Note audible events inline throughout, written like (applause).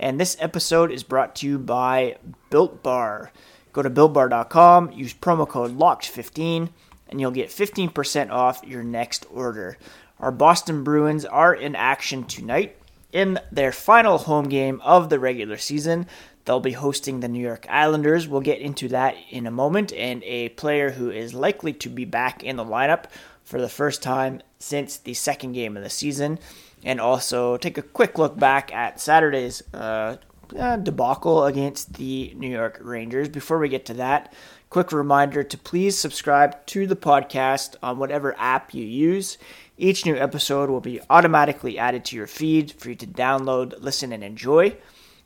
and this episode is brought to you by Built Bar. Go to builtbar.com, use promo code LOCKED15, and you'll get 15% off your next order. Our Boston Bruins are in action tonight in their final home game of the regular season. They'll be hosting the New York Islanders. We'll get into that in a moment. And a player who is likely to be back in the lineup for the first time since the second game of the season. And also take a quick look back at Saturday's uh, uh, debacle against the New York Rangers. Before we get to that, quick reminder to please subscribe to the podcast on whatever app you use. Each new episode will be automatically added to your feed for you to download, listen, and enjoy.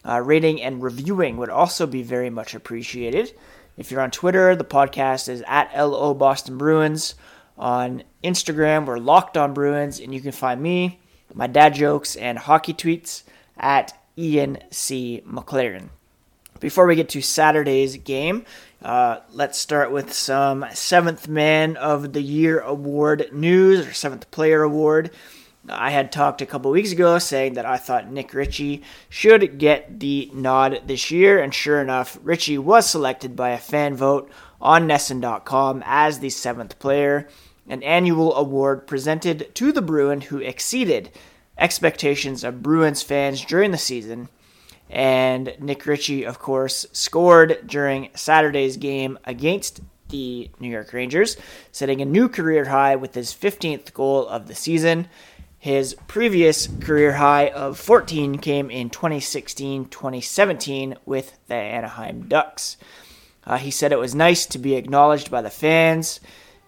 Uh, rating and reviewing would also be very much appreciated. If you're on Twitter, the podcast is at LO Boston Bruins. On Instagram, we're Locked On Bruins, and you can find me, my dad jokes, and hockey tweets at Ian C. McLaren. Before we get to Saturday's game, uh, let's start with some Seventh Man of the Year Award news, or Seventh Player Award. I had talked a couple weeks ago saying that I thought Nick Ritchie should get the nod this year, and sure enough, Ritchie was selected by a fan vote on NESN.com as the seventh player, an annual award presented to the Bruin who exceeded expectations of Bruins fans during the season and Nick Ritchie, of course, scored during Saturday's game against the New York Rangers, setting a new career high with his 15th goal of the season. His previous career high of 14 came in 2016 2017 with the Anaheim Ducks. Uh, he said it was nice to be acknowledged by the fans,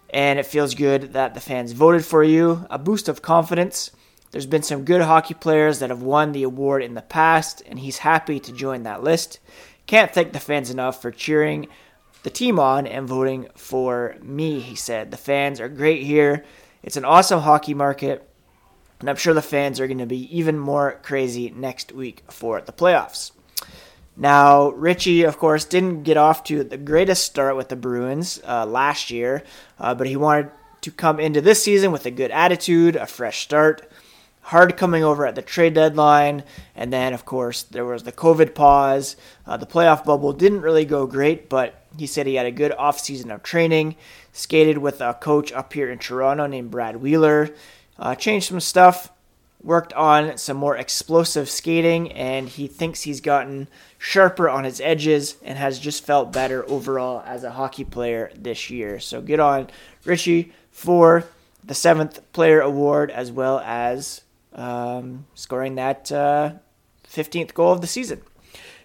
and it feels good that the fans voted for you. A boost of confidence there's been some good hockey players that have won the award in the past, and he's happy to join that list. Can't thank the fans enough for cheering the team on and voting for me, he said. The fans are great here. It's an awesome hockey market, and I'm sure the fans are going to be even more crazy next week for the playoffs. Now, Ritchie, of course, didn't get off to the greatest start with the Bruins uh, last year, uh, but he wanted to come into this season with a good attitude, a fresh start hard coming over at the trade deadline. And then, of course, there was the COVID pause. Uh, the playoff bubble didn't really go great, but he said he had a good offseason of training. Skated with a coach up here in Toronto named Brad Wheeler. Uh, changed some stuff. Worked on some more explosive skating, and he thinks he's gotten sharper on his edges and has just felt better overall as a hockey player this year. So good on Ritchie for the seventh player award as well as um, scoring that uh, 15th goal of the season.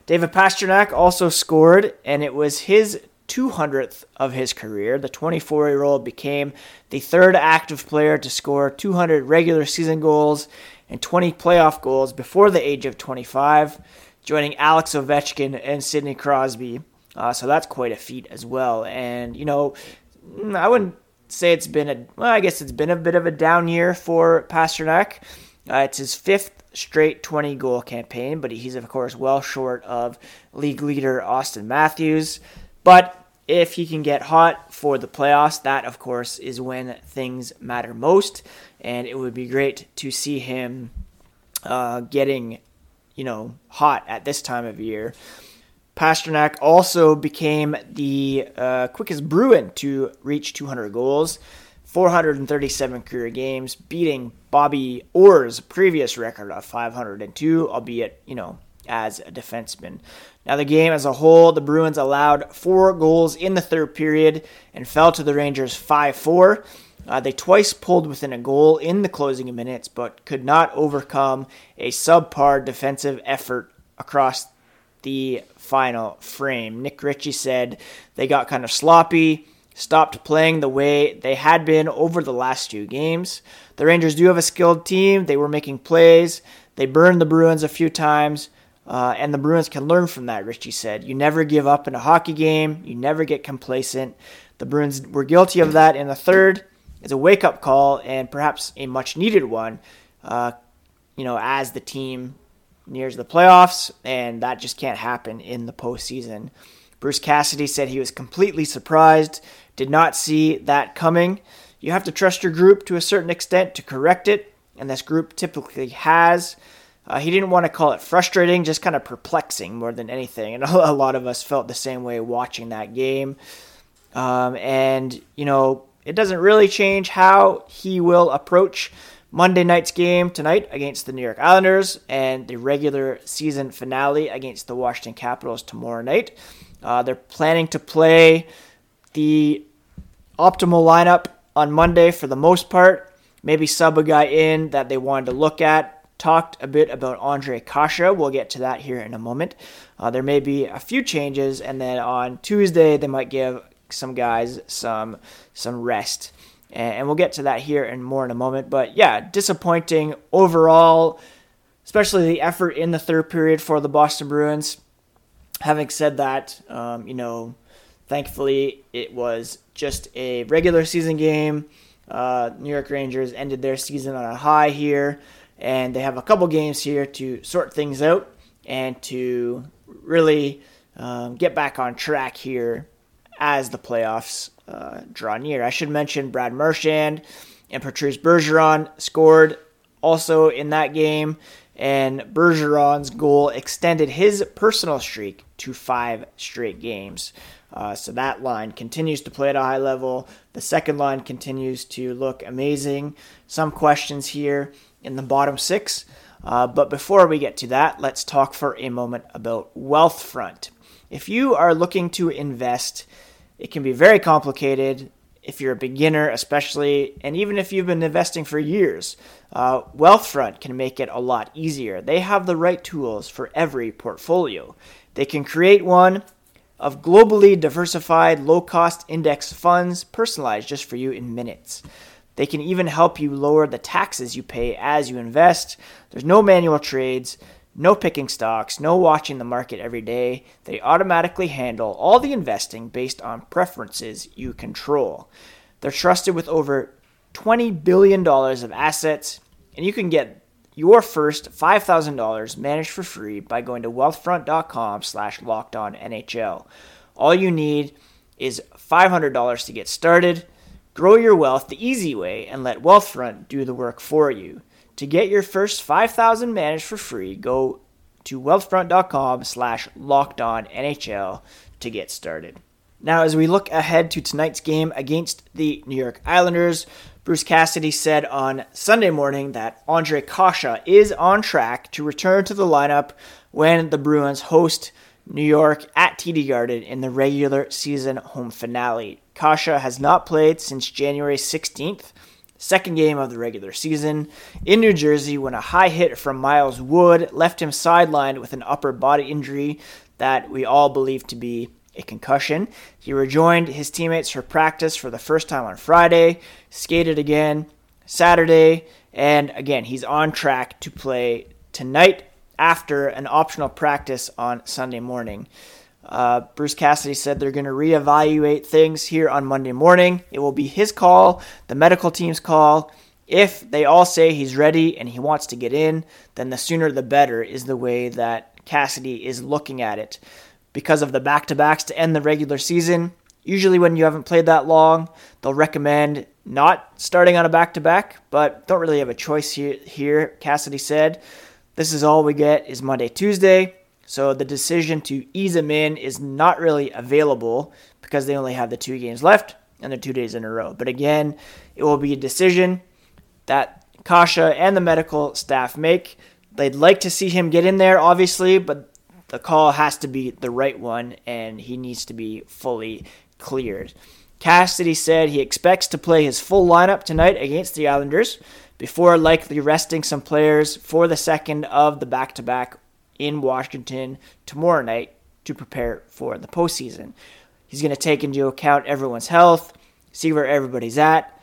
David Pastrnak also scored, and it was his 200th of his career. The 24 year old became the third active player to score 200 regular season goals and 20 playoff goals before the age of 25, joining Alex Ovechkin and Sidney Crosby. Uh, so that's quite a feat as well. And, you know, I wouldn't say it's been a, well, I guess it's been a bit of a down year for Pastrnak. Uh, it's his fifth straight 20 goal campaign, but he's, of course, well short of league leader Austin Matthews. But if he can get hot for the playoffs, that, of course, is when things matter most. And it would be great to see him uh, getting, you know, hot at this time of year. Pastrnak also became the uh, quickest Bruin to reach 200 goals. 437 career games, beating Bobby Orr's previous record of 502, albeit, you know, as a defenseman. Now, the game as a whole, the Bruins allowed four goals in the third period and fell to the Rangers 5 4. Uh, they twice pulled within a goal in the closing minutes, but could not overcome a subpar defensive effort across the final frame. Nick Ritchie said they got kind of sloppy stopped playing the way they had been over the last few games. The Rangers do have a skilled team. They were making plays. They burned the Bruins a few times, Uh, and the Bruins can learn from that, Ritchie said. You never give up in a hockey game, you never get complacent. The Bruins were guilty of that in the third. It's a wake up call and perhaps a much needed one, uh, you know, as the team nears the playoffs, and that just can't happen in the postseason. Bruce Cassidy said he was completely surprised, did not see that coming. You have to trust your group to a certain extent to correct it, and this group typically has. Uh, he didn't want to call it frustrating, just kind of perplexing more than anything. And (laughs) a lot of us felt the same way watching that game. Um, and, you know, it doesn't really change how he will approach Monday night's game tonight against the New York Islanders and the regular season finale against the Washington Capitals tomorrow night. Uh, they're planning to play the optimal lineup on Monday for the most part. Maybe sub a guy in that they wanted to look at. Talked a bit about Ondrej Kase. We'll get to that here in a moment. Uh, there may be a few changes, and then on Tuesday they might give some guys some some rest, and, we'll get to that here and more in a moment. But yeah, disappointing overall, especially the effort in the third period for the Boston Bruins. Having said that, um, you know, thankfully it was just a regular season game. Uh, New York Rangers ended their season on a high here, and they have a couple games here to sort things out and to really um, get back on track here as the playoffs uh, draw near. I should mention Brad Marchand and Patrice Bergeron scored also in that game, and Bergeron's goal extended his personal streak to five straight games. Uh, so that line continues to play at a high level. The second line continues to look amazing. Some questions here in the bottom six. Uh, but before we get to that, let's talk for a moment about Wealthfront. If you are looking to invest, it can be very complicated if you're a beginner, especially, and even if you've been investing for years. Uh, Wealthfront can make it a lot easier. They have the right tools for every portfolio. They can create one of globally diversified low cost index funds personalized just for you in minutes. They can even help you lower the taxes you pay as you invest. There's no manual trades, no picking stocks, no watching the market every day. They automatically handle all the investing based on preferences you control. They're trusted with over $20 billion of assets, and you can get your first $5,000 managed for free by going to wealthfront.com slash NHL. All you need is $500 to get started. Grow your wealth the easy way and let Wealthfront do the work for you. To get your first 5000 managed for free, go to wealthfront.com slash locked on NHL to get started. Now, as we look ahead to tonight's game against the New York Islanders, Bruce Cassidy said on Sunday morning that Ondrej Kase is on track to return to the lineup when the Bruins host New York at TD Garden in the regular season home finale. Kase has not played since January 16th, second game of the regular season, in New Jersey when a high hit from Miles Wood left him sidelined with an upper body injury that we all believe to be a concussion. He rejoined his teammates for practice for the first time on Friday, skated again Saturday, and again, he's on track to play tonight after an optional practice on Sunday morning. Uh, Bruce Cassidy said they're going to reevaluate things here on Monday morning. It will be his call, the medical team's call. If they all say he's ready and he wants to get in, then the sooner the better is the way that Cassidy is looking at it because of the back to backs to end the regular season. Usually, when you haven't played that long, they'll recommend not starting on a back to back, but don't really have a choice here, here. Cassidy said, This is all we get is Monday, Tuesday. So the decision to ease him in is not really available because they only have the two games left and they're two days in a row. But again, it will be a decision that Kase and the medical staff make. They'd like to see him get in there, obviously, but the call has to be the right one and he needs to be fully cleared. Cassidy said he expects to play his full lineup tonight against the Islanders before likely resting some players for the second of the back to back in Washington tomorrow night to prepare for the postseason. He's going to take into account everyone's health, see where everybody's at,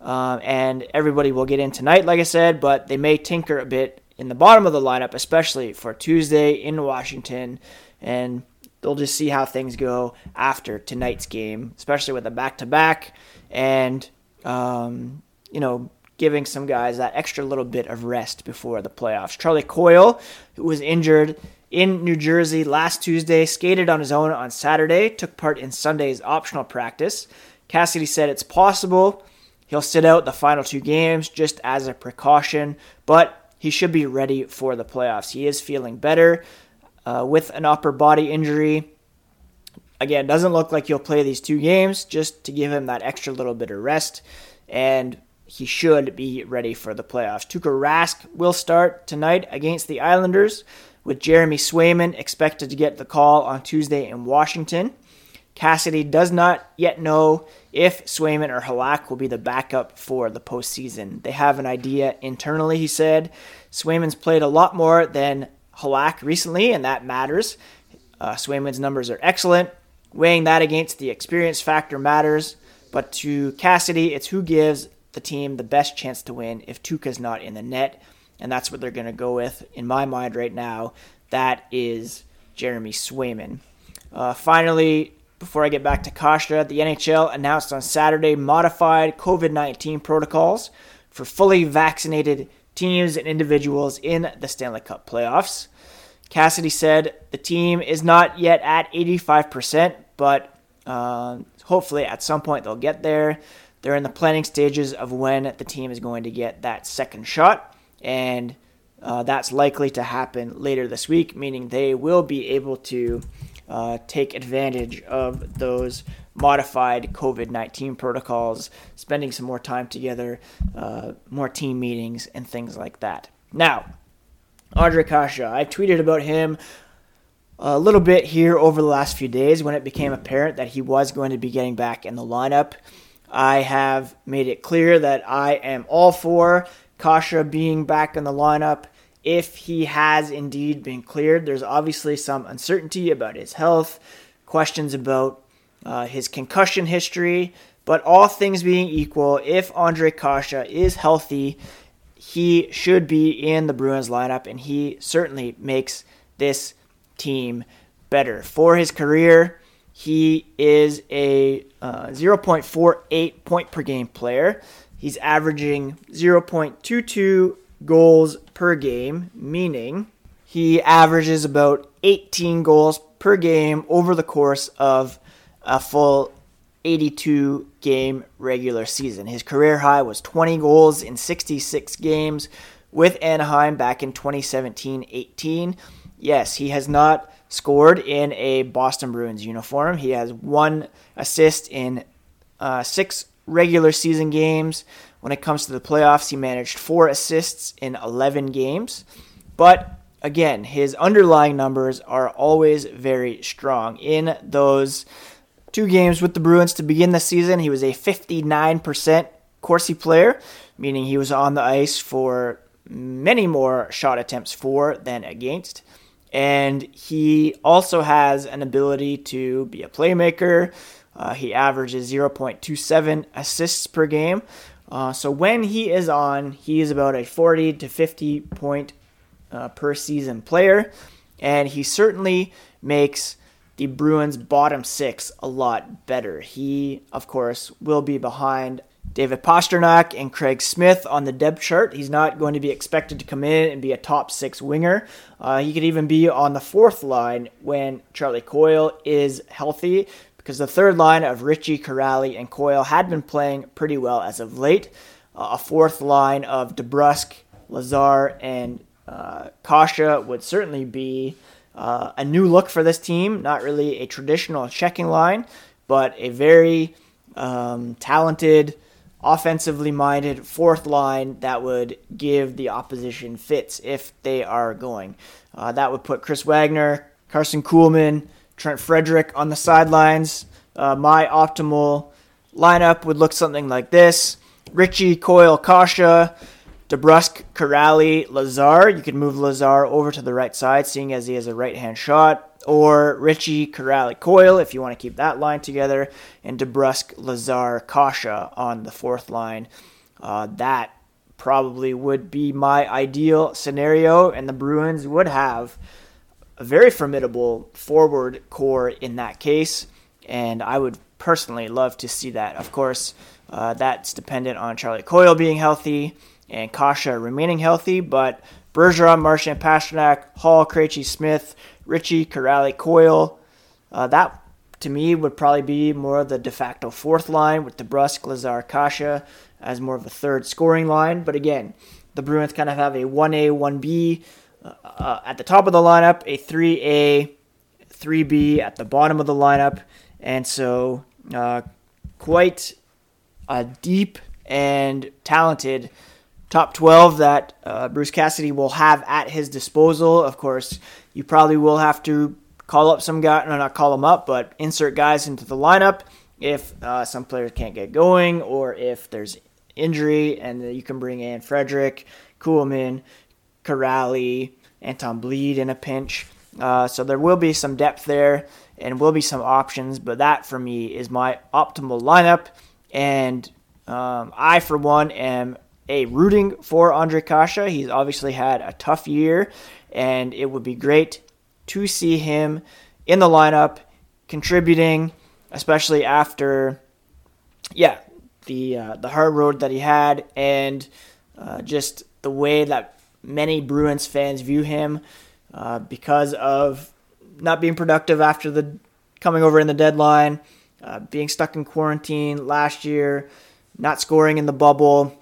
um, and everybody will get in tonight, like I said, but they may tinker a bit in the bottom of the lineup, especially for Tuesday in Washington. And they'll just see how things go after tonight's game, especially with a back to back and, um, you know, giving some guys that extra little bit of rest before the playoffs. Charlie Coyle, who was injured in New Jersey last Tuesday, skated on his own on Saturday, took part in Sunday's optional practice. Cassidy said it's possible he'll sit out the final two games just as a precaution, but he should be ready for the playoffs. He is feeling better uh, with an upper body injury. Again, doesn't look like he'll play these two games just to give him that extra little bit of rest, and he should be ready for the playoffs. Tuukka Rask will start tonight against the Islanders with Jeremy Swayman expected to get the call on Tuesday in Washington. Cassidy does not yet know if Swayman or Halak will be the backup for the postseason. They have an idea internally, he said. Swayman's played a lot more than Halak recently, and that matters. Uh, Swayman's numbers are excellent. Weighing that against the experience factor matters, but to Cassidy, it's who gives the team the best chance to win if Tuukka's not in the net and that's what they're going to go with in my mind right now. That is Jeremy Swayman. Uh, finally, before I get back to Kase, the NHL announced on Saturday modified COVID 19 protocols for fully vaccinated teams and individuals in the Stanley Cup playoffs. Cassidy said the team is not yet at 85%, but uh, hopefully at some point they'll get there. They're in the planning stages of when the team is going to get that second shot and uh, that's likely to happen later this week, meaning they will be able to uh, take advantage of those modified COVID 19 protocols, spending some more time together, uh, more team meetings, and things like that. Now, Ondrej Kase, I tweeted about him a little bit here over the last few days when it became apparent that he was going to be getting back in the lineup. I have made it clear that I am all for Kase being back in the lineup if he has indeed been cleared. There's obviously some uncertainty about his health, questions about uh, his concussion history, but all things being equal, if Ondrej Kase is healthy, he should be in the Bruins lineup, and he certainly makes this team better. For his career, he is a uh, 0.48 point per game player. He's averaging 0.22 goals per game, meaning he averages about 18 goals per game over the course of a full 82 game regular season. His career high was 20 goals in 66 games with Anaheim back in 2017 18. Yes, he has not scored in a Boston Bruins uniform. He has one assist in uh, six regular season games. When it comes to the playoffs, he managed four assists in 11 games. But again, his underlying numbers are always very strong. In those two games with the Bruins to begin the season, he was a 59% Corsi player, meaning he was on the ice for many more shot attempts for than against. And he also has an ability to be a playmaker, uh, he averages 0.27 assists per game. Uh, so when he is on, he is about a 40 to 50 point uh, per season player, and he certainly makes the Bruins' bottom six a lot better. He, of course, will be behind David Pastrnak and Craig Smith on the depth chart. He's not going to be expected to come in and be a top six winger. Uh, he could even be on the fourth line when Charlie Coyle is healthy because the third line of Ritchie, Kuraly, and Coyle had been playing pretty well as of late. Uh, a fourth line of DeBrusk, Lazar, and uh, Kase would certainly be uh, a new look for this team. Not really a traditional checking line, but a very um, talented, offensively minded fourth line that would give the opposition fits if they are going. Uh, that would put Chris Wagner, Carson Kuhlman, Trent Frederic on the sidelines. Uh, my optimal lineup would look something like this Ritchie, Coyle, Kase, DeBrusk, Kuraly, Lazar. You could move Lazar over to the right side, seeing as he has a right hand shot. Or Ritchie Kuraly, Coyle, if you want to keep that line together. And DeBrusk, Lazar, Kase on the fourth line. Uh, that probably would be my ideal scenario, and the Bruins would have a very formidable forward core in that case, and I would personally love to see that. Of course, uh, that's dependent on Charlie Coyle being healthy and Kase remaining healthy, but Bergeron, Marchand, Pastrnak, Hall, Krejci, Smith, Ritchie, Kuraly, Coyle, uh, that to me would probably be more of the de facto fourth line with DeBrusk, Lazar, Kase as more of a third scoring line. But again, the Bruins kind of have a 1A, 1B uh, uh, at the top of the lineup, a 3A, 3B at the bottom of the lineup. And so uh, quite a deep and talented top 12 that uh, Bruce Cassidy will have at his disposal. Of course, you probably will have to call up some guy, no, not call them up, but insert guys into the lineup if uh, some players can't get going or if there's injury, and you can bring in Frederic, Kuhlman, Kuraly, Anton Blidh in a pinch. Uh, so there will be some depth there and will be some options, but that for me is my optimal lineup. And um, I, for one, am a rooting for Ondrej Kase. He's obviously had a tough year, and it would be great to see him in the lineup contributing, especially after, yeah, the uh, the hard road that he had, and uh, just the way that many Bruins fans view him uh, because of not being productive after the coming over in the deadline, uh, being stuck in quarantine last year, not scoring in the bubble,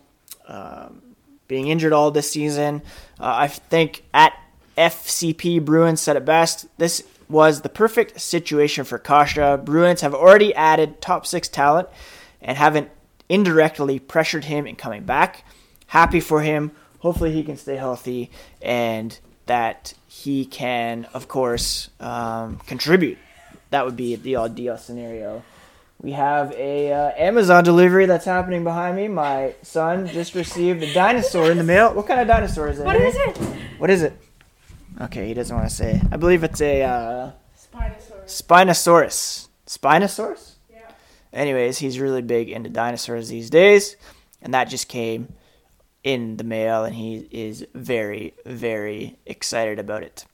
um, being injured all this season. Uh, I think at FCP Bruins said it best. This was the perfect situation for Kase. Bruins have already added top six talent and haven't indirectly pressured him in coming back. Happy for him. Hopefully, he can stay healthy and that he can, of course, um, contribute. That would be the ideal scenario. We have a uh, Amazon delivery that's happening behind me. My son just received a dinosaur in the mail. What kind of dinosaur is it? What is it? What is it? Okay, he doesn't want to say. I believe it's a uh, Spinosaurus. Spinosaurus. Spinosaurus? Yeah. Anyways, he's really big into dinosaurs these days, and that just came in the mail, and he is very, very excited about it.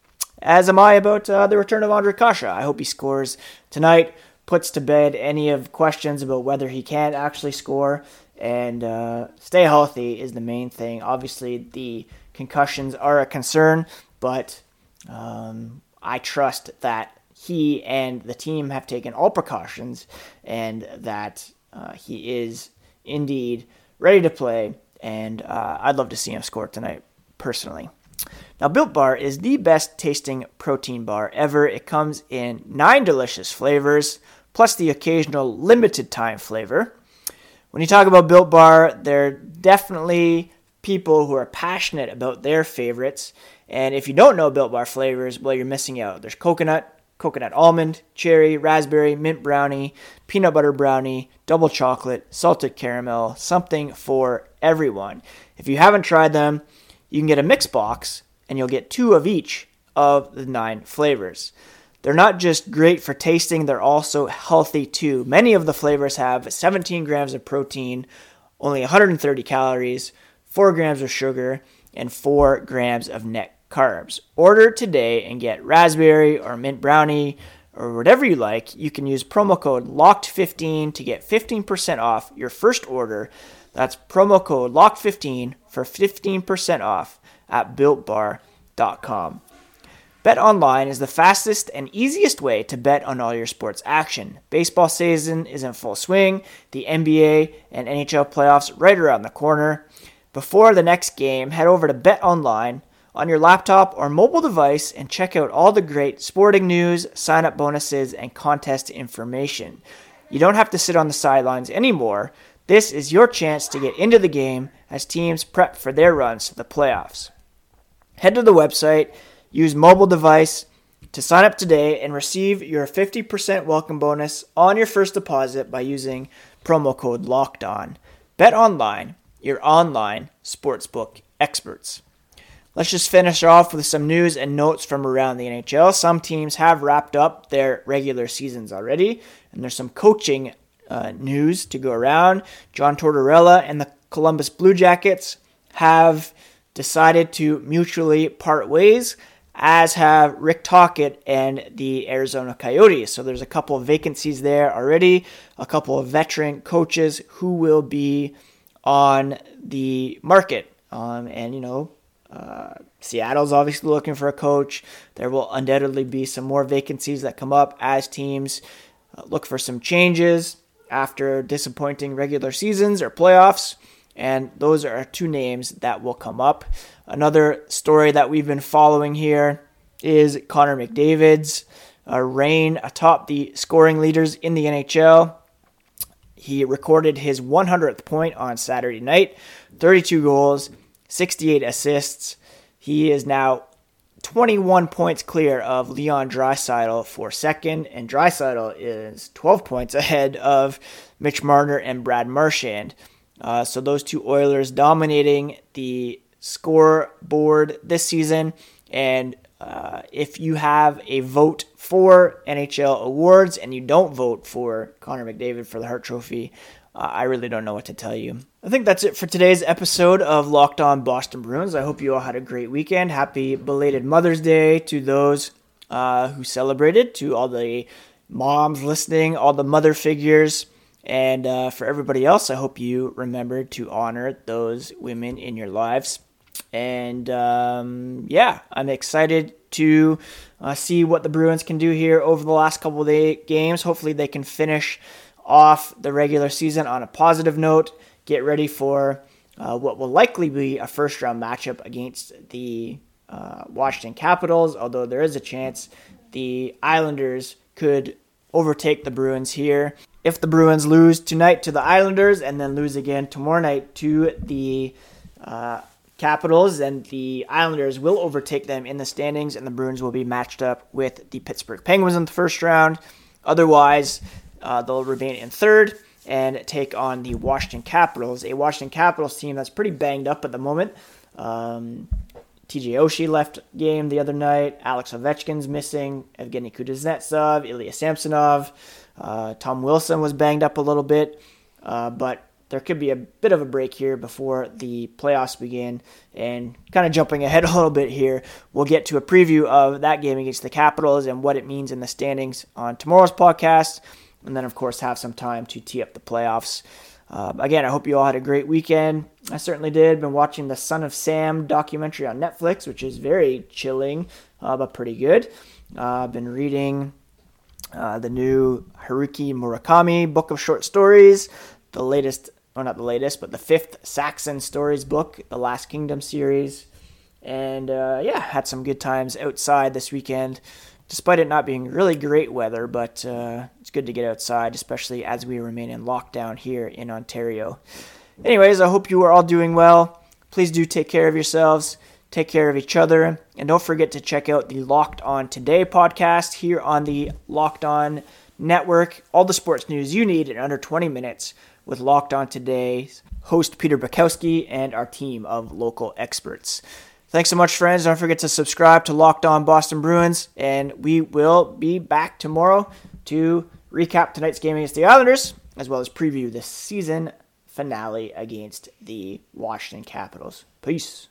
As am I about uh, the return of Ondrej Kase. I hope he scores tonight, puts to bed any of questions about whether he can actually score, and uh, stay healthy is the main thing. Obviously, the concussions are a concern, but um, I trust that he and the team have taken all precautions and that uh, he is indeed ready to play. And uh, I'd love to see him score tonight, personally. Now, Built Bar is the best tasting protein bar ever. It comes in nine delicious flavors, plus the occasional limited time flavor. When you talk about Built Bar, they're definitely people who are passionate about their favorites. And if you don't know Built Bar flavors, well, you're missing out. There's coconut, coconut almond, cherry, raspberry, mint brownie, peanut butter brownie, double chocolate, salted caramel, something for everyone. If you haven't tried them, you can get a mix box and you'll get two of each of the nine flavors. They're not just great for tasting, they're also healthy too. Many of the flavors have 17 grams of protein, only 130 calories, 4 grams of sugar, and 4 grams of net carbs. Order today and get raspberry or mint brownie or whatever you like. You can use promo code LOCKED15 to get 15% off your first order. That's promo code LOCKED15 for 15% off at builtbar.com. Bet online is the fastest and easiest way to bet on all your sports action. Baseball season is in full swing, the NBA and NHL playoffs right around the corner. Before the next game, head over to Bet Online on your laptop or mobile device and check out all the great sporting news, sign up bonuses, and contest information. You don't have to sit on the sidelines anymore. This is your chance to get into the game as teams prep for their runs to the playoffs. Head to the website, use mobile device to sign up today and receive your 50% welcome bonus on your first deposit by using promo code LOCKED ON. Bet online, your online sportsbook experts. Let's just finish off with some news and notes from around the NHL. Some teams have wrapped up their regular seasons already, and there's some coaching uh, news to go around. John Tortorella and the Columbus Blue Jackets have decided to mutually part ways, as have Rick Tocchet and the Arizona Coyotes. So there's a couple of vacancies there already, a couple of veteran coaches who will be on the market. Um, and, you know, uh, Seattle's obviously looking for a coach. There will undoubtedly be some more vacancies that come up as teams uh, look for some changes after disappointing regular seasons or playoffs. And those are two names that will come up. Another story that we've been following here is Connor McDavid's uh, reign atop the scoring leaders in the NHL. He recorded his 100th point on Saturday night 32 goals, 68 assists. He is now 21 points clear of Leon Draisaitl for second, and Draisaitl is 12 points ahead of Mitch Marner and Brad Marchand. Uh, so those two Oilers dominating the scoreboard this season. And uh, if you have a vote for NHL awards and you don't vote for Connor McDavid for the Hart Trophy, uh, I really don't know what to tell you. I think that's it for today's episode of Locked On Boston Bruins. I hope you all had a great weekend. Happy belated Mother's Day to those uh, who celebrated, to all the moms listening, all the mother figures. And uh, for everybody else, I hope you remember to honor those women in your lives. And um, yeah, I'm excited to uh, see what the Bruins can do here over the last couple of day- games. Hopefully, they can finish off the regular season on a positive note. Get ready for uh, what will likely be a first round matchup against the uh, Washington Capitals, although there is a chance the Islanders could overtake the Bruins here. If the Bruins lose tonight to the Islanders and then lose again tomorrow night to the uh, Capitals, and the Islanders will overtake them in the standings, and the Bruins will be matched up with the Pittsburgh Penguins in the first round. Otherwise, uh, they'll remain in third and take on the Washington Capitals, a Washington Capitals team that's pretty banged up at the moment. Um, TJ Oshie left game the other night. Alex Ovechkin's missing. Evgeny Kuznetsov, Ilya Samsonov. Uh, Tom Wilson was banged up a little bit, uh, but there could be a bit of a break here before the playoffs begin. And kind of jumping ahead (laughs) a little bit here, we'll get to a preview of that game against the Capitals and what it means in the standings on tomorrow's podcast. And then, of course, have some time to tee up the playoffs. Uh, again, I hope you all had a great weekend. I certainly did. Been watching the Son of Sam documentary on Netflix, which is very chilling, uh, but pretty good. Uh, I've been reading uh, the new Haruki Murakami book of short stories, the latest, well, not the latest, but the fifth Saxon Stories book, the Last Kingdom series. And uh, yeah, had some good times outside this weekend, despite it not being really great weather, but uh, it's good to get outside, especially as we remain in lockdown here in Ontario. Anyways, I hope you are all doing well. Please do take care of yourselves, take care of each other, and don't forget to check out the Locked On Today podcast here on the Locked On Network. All the sports news you need in under 20 minutes with Locked On Today's host Peter Bukowski and our team of local experts. Thanks so much, friends. Don't forget to subscribe to Locked On Boston Bruins, and we will be back tomorrow to recap tonight's game against the Islanders, as well as preview the season finale against the Washington Capitals. Peace.